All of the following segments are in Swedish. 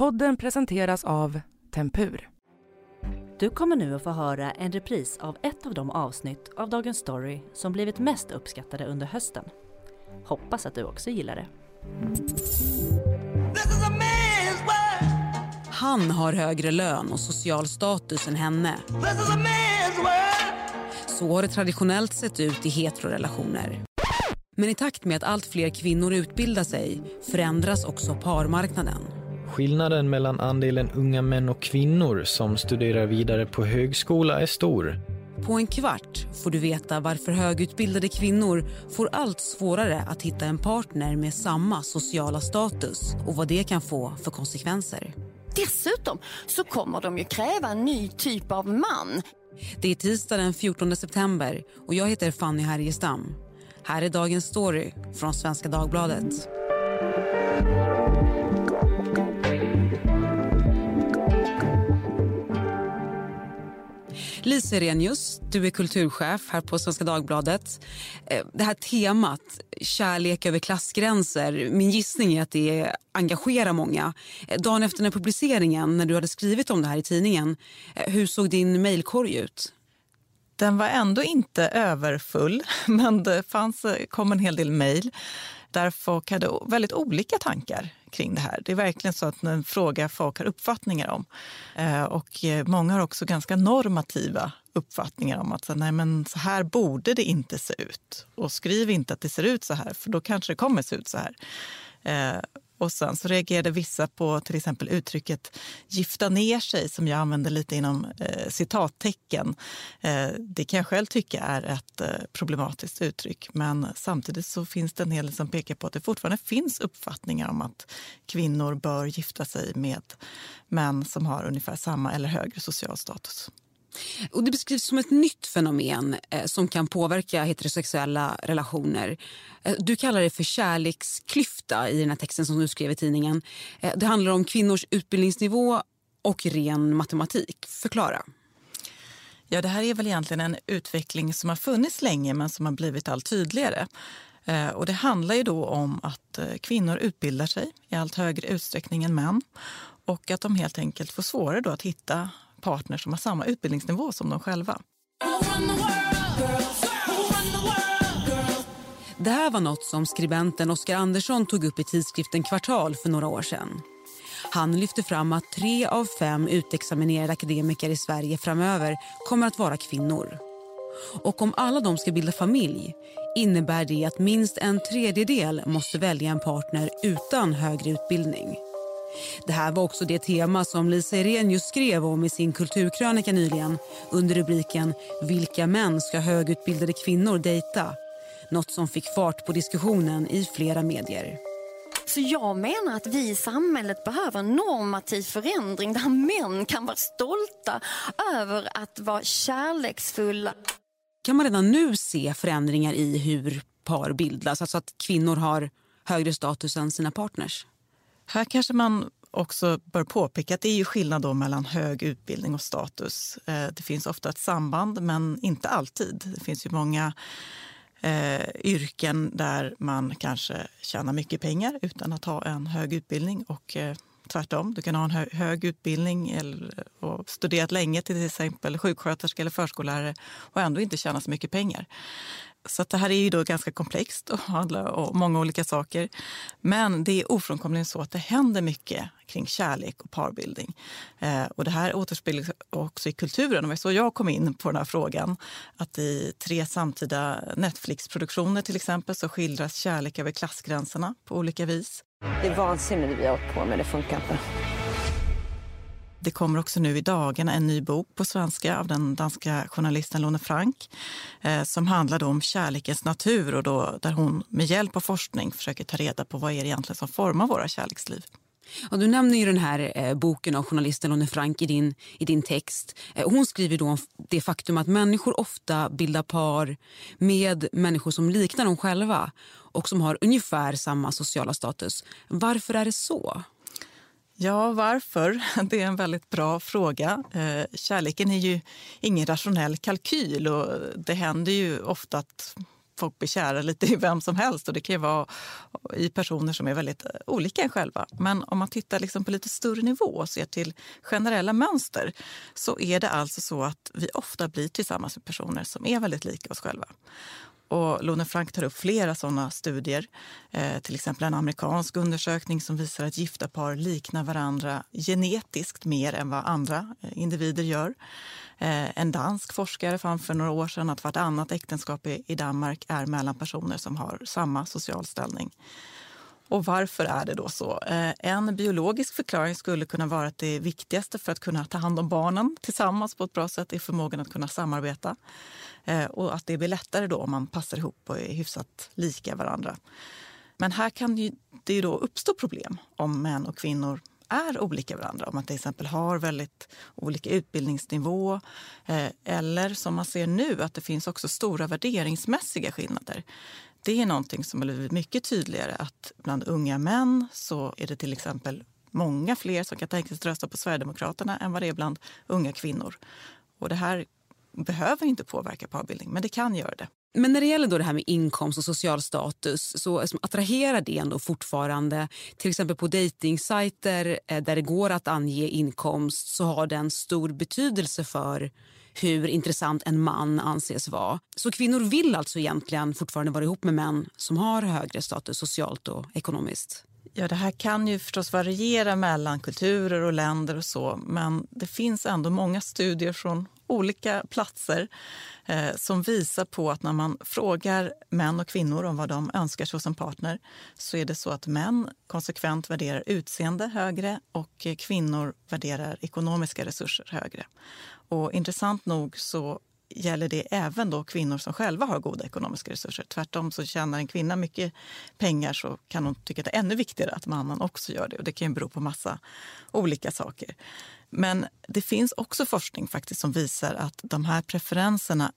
Podden presenteras av Tempur. Du kommer nu att få höra en repris av ett av de avsnitt av Dagens Story som blivit mest uppskattade under hösten. Hoppas att du också gillar det. Han har högre lön och social status än henne. Så har det traditionellt sett ut i heterorelationer. Men i takt med att allt fler kvinnor utbildar sig förändras också parmarknaden. Skillnaden mellan andelen unga män och kvinnor som studerar vidare på högskola är stor. På en kvart får du veta varför högutbildade kvinnor får allt svårare att hitta en partner med samma sociala status och vad det kan få för konsekvenser. Dessutom så kommer de ju kräva en ny typ av man. Det är tisdag den 14 september och jag heter Fanny Härgestam. Här är dagens story från Svenska Dagbladet. Lisa Renius, du är kulturchef här på Svenska Dagbladet. Eh, det här temat, kärlek över klassgränser, min gissning är att det engagerar många. Eh, dagen efter den publiceringen, när du hade skrivit om det här i tidningen, eh, hur såg din mejlkorg ut? Den var ändå inte överfull, men det fanns, kom en hel del mejl där folk hade väldigt olika tankar kring det här. Det är verkligen så att en fråga folk har uppfattningar om. Eh, och eh, många har också ganska normativa uppfattningar om att nej, men så här borde det inte se ut. Och skriv inte att det ser ut så här, för då kanske det kommer se ut så här. Eh, och sen så reagerade vissa på till exempel uttrycket gifta ner sig som jag använder lite inom eh, citattecken. Eh, det kan jag själv tycka är ett eh, problematiskt uttryck. Men samtidigt så finns det en hel del som pekar på att det fortfarande finns uppfattningar om att kvinnor bör gifta sig med män som har ungefär samma eller högre social status. Och det beskrivs som ett nytt fenomen eh, som kan påverka heterosexuella relationer. Eh, du kallar det för kärleksklyfta i den här texten som du skrev i tidningen. Eh, det handlar om kvinnors utbildningsnivå och ren matematik. Förklara. Ja, det här är väl egentligen en utveckling som har funnits länge men som har blivit allt tydligare. Eh, och det handlar ju då om att eh, kvinnor utbildar sig i allt högre utsträckning än män och att de helt enkelt får svårare då att hitta partner som har samma utbildningsnivå som de själva. Det här var något som skribenten Oskar Andersson tog upp i tidskriften Kvartal för några år sedan. Han lyfte fram att tre av fem utexaminerade akademiker i Sverige framöver kommer att vara kvinnor. Och om alla de ska bilda familj innebär det att minst en tredjedel måste välja en partner utan högre utbildning. Det här var också det tema som Lisa Irenius skrev om i sin kulturkrönika nyligen under rubriken Vilka män ska högutbildade kvinnor dejta? Något som fick fart på diskussionen i flera medier. Så jag menar att vi i samhället behöver en normativ förändring där män kan vara stolta över att vara kärleksfulla. Kan man redan nu se förändringar i hur par bildas? Alltså att kvinnor har högre status än sina partners? Här kanske man också bör påpeka att det är ju skillnad då mellan hög utbildning och status. Eh, det finns ofta ett samband, men inte alltid. Det finns ju många eh, yrken där man kanske tjänar mycket pengar utan att ha en hög utbildning. Och eh, tvärtom, du kan ha en hö hög utbildning eller, och studerat länge till exempel sjuksköterska eller förskollärare och ändå inte tjäna så mycket pengar. Så det här är ju då ganska komplext och handlar om många olika saker. Men det är ofrånkomligen så att det händer mycket kring kärlek och parbildning. Eh, och det här återspeglas också i kulturen. Och så jag kom in på den här frågan. Att i tre samtida Netflix-produktioner till exempel så skildras kärlek över klassgränserna på olika vis. Det är vansinne vi har åkt på med, det funkar inte. Det kommer också nu i dagarna en ny bok på svenska av den danska journalisten Lone Frank eh, som handlar om kärlekens natur och då, där hon med hjälp av forskning försöker ta reda på vad är det egentligen som formar våra kärleksliv. Och du nämner ju den här eh, boken av journalisten Lone Frank i din, i din text. Eh, hon skriver då om det faktum att människor ofta bildar par med människor som liknar dem själva och som har ungefär samma sociala status. Varför är det så? Ja, varför? Det är en väldigt bra fråga. Eh, kärleken är ju ingen rationell kalkyl och det händer ju ofta att folk blir kära lite i vem som helst och det kan ju vara i personer som är väldigt eh, olika en själva. Men om man tittar liksom på lite större nivå och ser till generella mönster så är det alltså så att vi ofta blir tillsammans med personer som är väldigt lika oss själva. Och Lone Frank tar upp flera såna studier. Eh, till exempel en amerikansk undersökning som visar att gifta par liknar varandra genetiskt mer än vad andra eh, individer gör. Eh, en dansk forskare fann för några år sedan att vartannat äktenskap i, i Danmark är mellan personer som har samma social ställning. Och varför är det då så? Eh, en biologisk förklaring skulle kunna vara att det viktigaste för att kunna ta hand om barnen tillsammans på ett bra sätt är förmågan att kunna samarbeta. Eh, och att det blir lättare då om man passar ihop och är hyfsat lika varandra. Men här kan ju, det ju då uppstå problem om män och kvinnor är olika varandra. Om man till exempel har väldigt olika utbildningsnivå eh, eller som man ser nu att det finns också stora värderingsmässiga skillnader. Det är någonting som har blivit mycket tydligare att bland unga män så är det till exempel många fler som kan tänka sig att rösta på Sverigedemokraterna än vad det är bland unga kvinnor. Och det här behöver inte påverka parbildning, men det kan göra det. Men när det gäller då det här med inkomst och social status så attraherar det ändå fortfarande. Till exempel på dejtingsajter eh, där det går att ange inkomst så har den stor betydelse för hur intressant en man anses vara. Så kvinnor vill alltså egentligen fortfarande vara ihop med män som har högre status socialt och ekonomiskt. Ja, det här kan ju förstås variera mellan kulturer och länder och så, men det finns ändå många studier från olika platser eh, som visar på att när man frågar män och kvinnor om vad de önskar sig hos en partner så är det så att män konsekvent värderar utseende högre och kvinnor värderar ekonomiska resurser högre. Och intressant nog så gäller det även då kvinnor som själva har goda ekonomiska resurser. Tvärtom så tjänar en kvinna mycket pengar så kan hon tycka att det är ännu viktigare att mannen också gör det. Och det kan ju bero på massa olika saker. Men det finns också forskning faktiskt som visar att de här preferenserna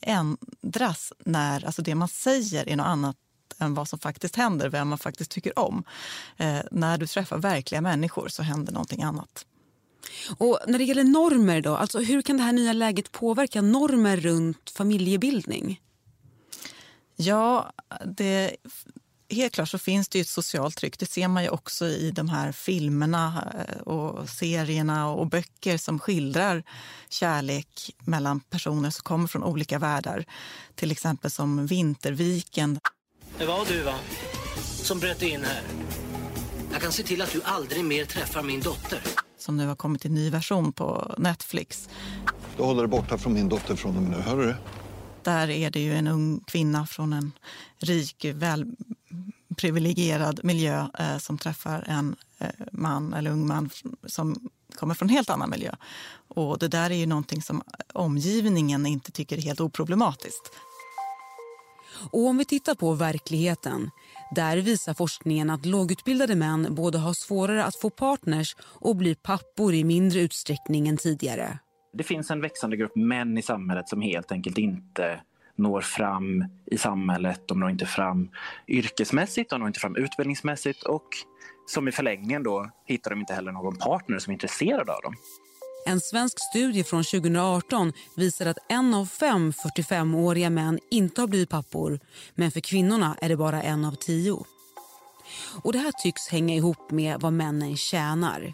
ändras när alltså det man säger är något annat än vad som faktiskt händer, vem man faktiskt tycker om. Eh, när du träffar verkliga människor så händer någonting annat. Och när det gäller normer då, alltså hur kan det här nya läget påverka normer runt familjebildning? Ja, det, helt klart så finns det ett socialt tryck. Det ser man ju också i de här filmerna eh, och serierna och böcker som skildrar kärlek mellan personer som kommer från olika världar. Till exempel som Vinterviken. Det var du va, som bröt in här. Jag kan se till att du aldrig mer träffar min dotter som nu har kommit i ny version på Netflix. Du håller dig borta från min dotter från och med nu, hör du Där är det ju en ung kvinna från en rik, väl privilegierad miljö eh, som träffar en eh, man eller ung man som kommer från en helt annan miljö. Och det där är ju någonting som omgivningen inte tycker är helt oproblematiskt. Och om vi tittar på verkligheten där visar forskningen att lågutbildade män både har svårare att få partners och blir pappor i mindre utsträckning än tidigare. Det finns en växande grupp män i samhället som helt enkelt inte når fram i samhället. De når inte fram yrkesmässigt, de når inte fram utbildningsmässigt och som i förlängningen då hittar de inte heller någon partner som är intresserad av dem. En svensk studie från 2018 visar att en av fem 45-åriga män inte har blivit pappor men för kvinnorna är det bara en av tio. Och Det här tycks hänga ihop med vad männen tjänar.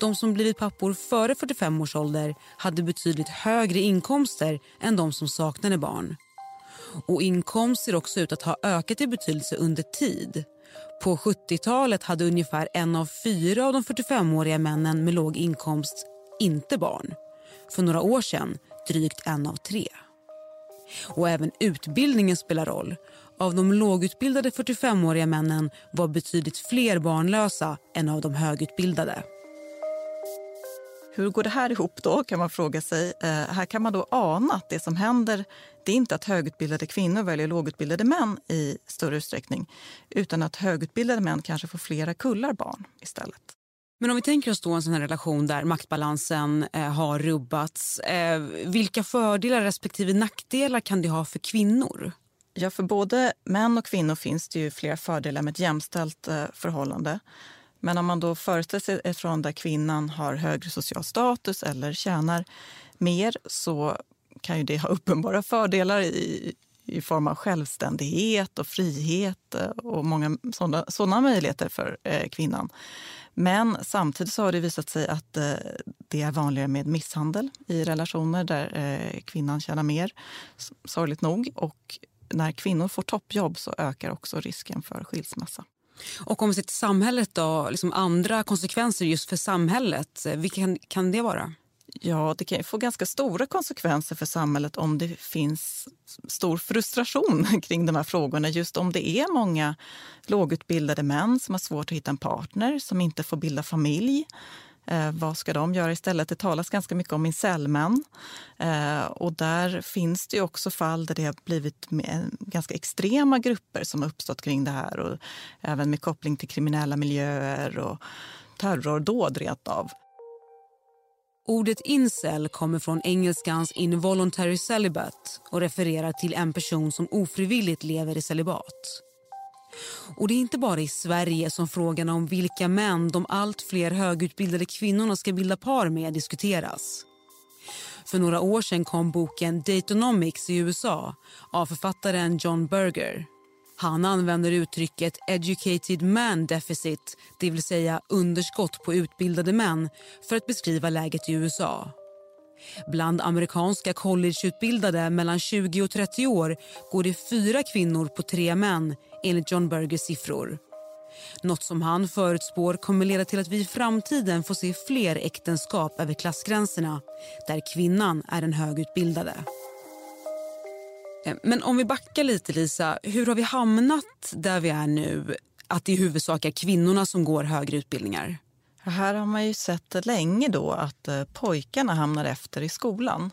De som blivit pappor före 45 års ålder hade betydligt högre inkomster än de som saknade barn. Och Inkomst ser också ut att ha ökat i betydelse under tid. På 70-talet hade ungefär en av fyra av de 45-åriga männen med låg inkomst inte barn. För några år sedan drygt en av tre. Och även utbildningen spelar roll. Av de lågutbildade 45-åriga männen var betydligt fler barnlösa än av de högutbildade. Hur går det här ihop då kan man fråga sig. Eh, här kan man då ana att det som händer det är inte att högutbildade kvinnor väljer lågutbildade män i större utsträckning utan att högutbildade män kanske får flera kullar barn istället. Men om vi tänker oss då en sån här relation där maktbalansen eh, har rubbats. Eh, vilka fördelar respektive nackdelar kan det ha för kvinnor? Ja, för både män och kvinnor finns det ju flera fördelar med ett jämställt eh, förhållande. Men om man då föreställer sig ett förhållande där kvinnan har högre social status eller tjänar mer så kan ju det ha uppenbara fördelar i, i form av självständighet och frihet eh, och många sådana, sådana möjligheter för eh, kvinnan. Men samtidigt så har det visat sig att eh, det är vanligare med misshandel i relationer där eh, kvinnan tjänar mer, sorgligt nog. Och när kvinnor får toppjobb så ökar också risken för skilsmässa. Och om vi ser till samhället då, liksom andra konsekvenser just för samhället, eh, vilka kan, kan det vara? Ja, det kan få ganska stora konsekvenser för samhället om det finns stor frustration kring de här frågorna. Just om det är många lågutbildade män som har svårt att hitta en partner, som inte får bilda familj. Eh, vad ska de göra istället? Det talas ganska mycket om incelmän. Eh, och där finns det också fall där det har blivit eh, ganska extrema grupper som har uppstått kring det här. Och även med koppling till kriminella miljöer och terrordåd rent av. Ordet incel kommer från engelskans involuntary celibate och refererar till en person som ofrivilligt lever i celibat. Och det är inte bara i Sverige som frågan om vilka män de allt fler högutbildade kvinnorna ska bilda par med diskuteras. För några år sedan kom boken Datonomics i USA av författaren John Berger. Han använder uttrycket educated man deficit, det vill säga underskott på utbildade män för att beskriva läget i USA. Bland amerikanska collegeutbildade mellan 20 och 30 år går det fyra kvinnor på tre män enligt John Bergers siffror. Något som han förutspår kommer leda till att vi i framtiden får se fler äktenskap över klassgränserna där kvinnan är den högutbildade. Eh, men om vi backar lite, Lisa. Hur har vi hamnat där vi är nu? Att det i huvudsak är kvinnorna som går högre utbildningar. Här har man ju sett länge då att eh, pojkarna hamnar efter i skolan.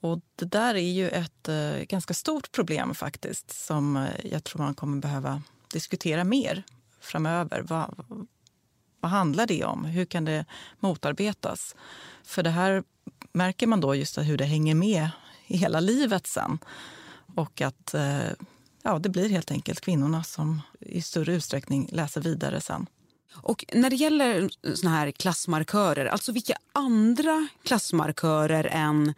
Och det där är ju ett eh, ganska stort problem faktiskt som jag tror man kommer behöva diskutera mer framöver. Vad, vad handlar det om? Hur kan det motarbetas? För det här märker man då just hur det hänger med i hela livet sen. Och att eh, ja, det blir helt enkelt kvinnorna som i större utsträckning läser vidare sen. Och när det gäller såna här klassmarkörer, alltså vilka andra klassmarkörer än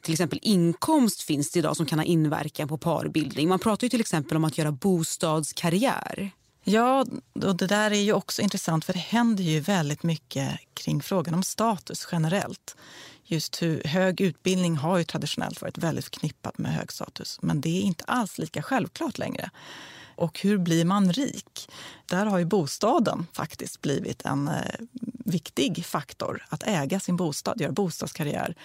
till exempel inkomst finns det idag som kan ha inverkan på parbildning? Man pratar ju till exempel om att göra bostadskarriär. Ja, och det där är ju också intressant för det händer ju väldigt mycket kring frågan om status generellt just hur hög utbildning har ju traditionellt varit väldigt förknippat med hög status. Men det är inte alls lika självklart längre. Och hur blir man rik? Där har ju bostaden faktiskt blivit en eh, viktig faktor. Att äga sin bostad, göra bostadskarriär.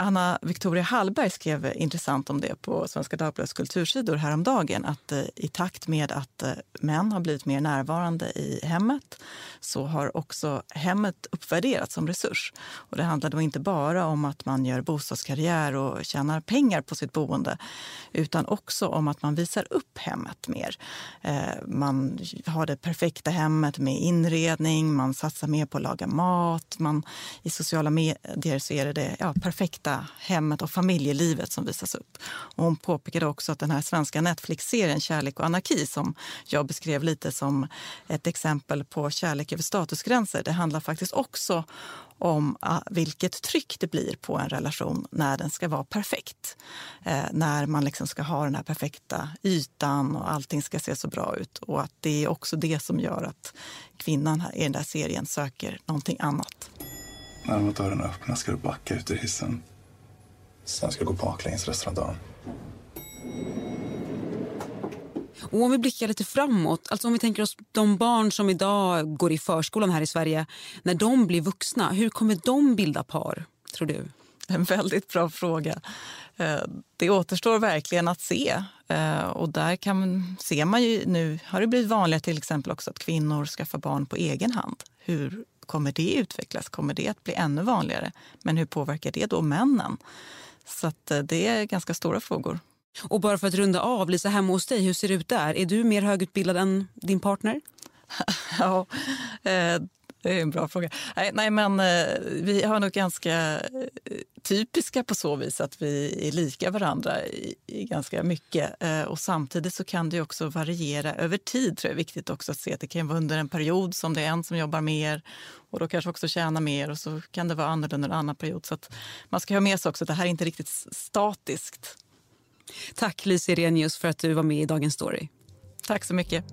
Anna Victoria Hallberg skrev intressant om det på Svenska Dagbladets kultursidor häromdagen. Att eh, i takt med att eh, män har blivit mer närvarande i hemmet så har också hemmet uppvärderats som resurs. Och det handlar då inte bara om att man gör bostadskarriär och tjänar pengar på sitt boende utan också om att man visar upp hemmet mer. Eh, man har det perfekta hemmet med inredning, man satsar mer på att laga mat. Man, I sociala medier så är det det ja, perfekta perfekta hemmet och familjelivet som visas upp. Och hon påpekade också att den här svenska Netflix-serien Kärlek och anarki som jag beskrev lite som ett exempel på kärlek över statusgränser. Det handlar faktiskt också om ah, vilket tryck det blir på en relation när den ska vara perfekt. Eh, när man liksom ska ha den här perfekta ytan och allting ska se så bra ut. Och att det är också det som gör att kvinnan i den där serien söker någonting annat. När dörrarna öppnar ska du backa ut ur hissen. Sen ska du gå baklänges resten av dagen. Och om vi blickar lite framåt, alltså om vi tänker oss de barn som idag går i förskolan här i Sverige. När de blir vuxna, hur kommer de bilda par, tror du? En väldigt bra fråga. Eh, det återstår verkligen att se. Eh, och där kan, ser man ju nu, har det blivit vanligare till exempel också att kvinnor skaffar barn på egen hand. Hur kommer det utvecklas? Kommer det att bli ännu vanligare? Men hur påverkar det då männen? Så eh, det är ganska stora frågor. Och bara för att runda av, Lisa, hemma hos dig, hur ser det ut där? Är du mer högutbildad än din partner? ja, eh, det är en bra fråga. Nej, nej men eh, vi har nog ganska typiska på så vis att vi är lika varandra i, i ganska mycket. och samtidigt så kan det också variera över tid. tror jag är viktigt också att se att det kan vara under en period som det är en som jobbar mer och då kanske också tjäna mer och så kan det vara annorlunda en annan period. Så man ska ha med sig också att det här är inte riktigt statiskt. Tack Lisa Irenius för att du var med i Dagens Story. Tack så mycket.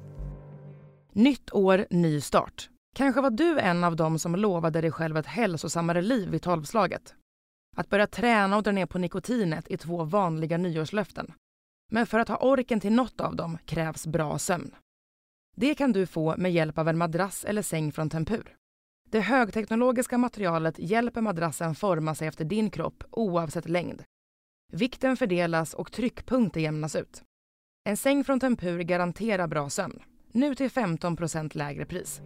Nytt år, ny start. Kanske var du en av dem som lovade dig själv ett hälsosammare liv vid tolvslaget. Att börja träna och dra ner på nikotinet är två vanliga nyårslöften. Men för att ha orken till något av dem krävs bra sömn. Det kan du få med hjälp av en madrass eller säng från Tempur. Det högteknologiska materialet hjälper madrassen forma sig efter din kropp oavsett längd. Vikten fördelas och tryckpunkter jämnas ut. En säng från Tempur garanterar bra sömn. Nu till 15% lägre pris.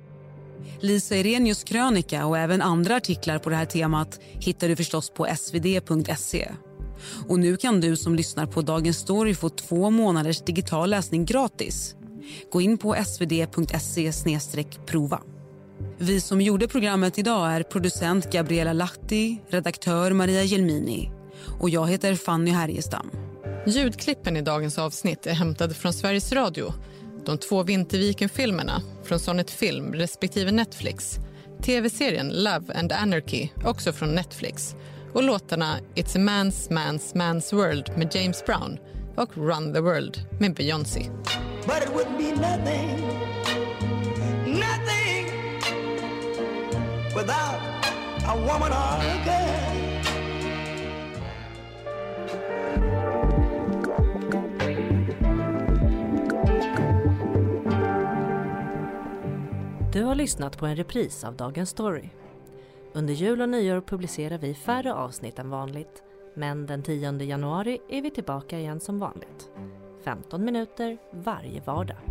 Lisa Irenius krönika och även andra artiklar på det här temat hittar du förstås på svd.se. Och nu kan du som lyssnar på Dagens Story få två månaders digital läsning gratis. Gå in på svd.se prova. Vi som gjorde programmet idag är producent Gabriella Lahti, redaktör Maria Gelmini och jag heter Fanny Härgestam. Ljudklippen i dagens avsnitt är hämtade från Sveriges Radio de två Vinterviken-filmerna från Sonnet Film respektive Netflix tv-serien Love and Anarchy, också från Netflix och låtarna It's a man's man's man's world med James Brown och Run the world med Beyoncé. But it would be nothing, nothing without a woman or a girl. Du har lyssnat på en repris av Dagens Story. Under jul och nyår publicerar vi färre avsnitt än vanligt. Men den 10 januari är vi tillbaka igen som vanligt. 15 minuter varje vardag.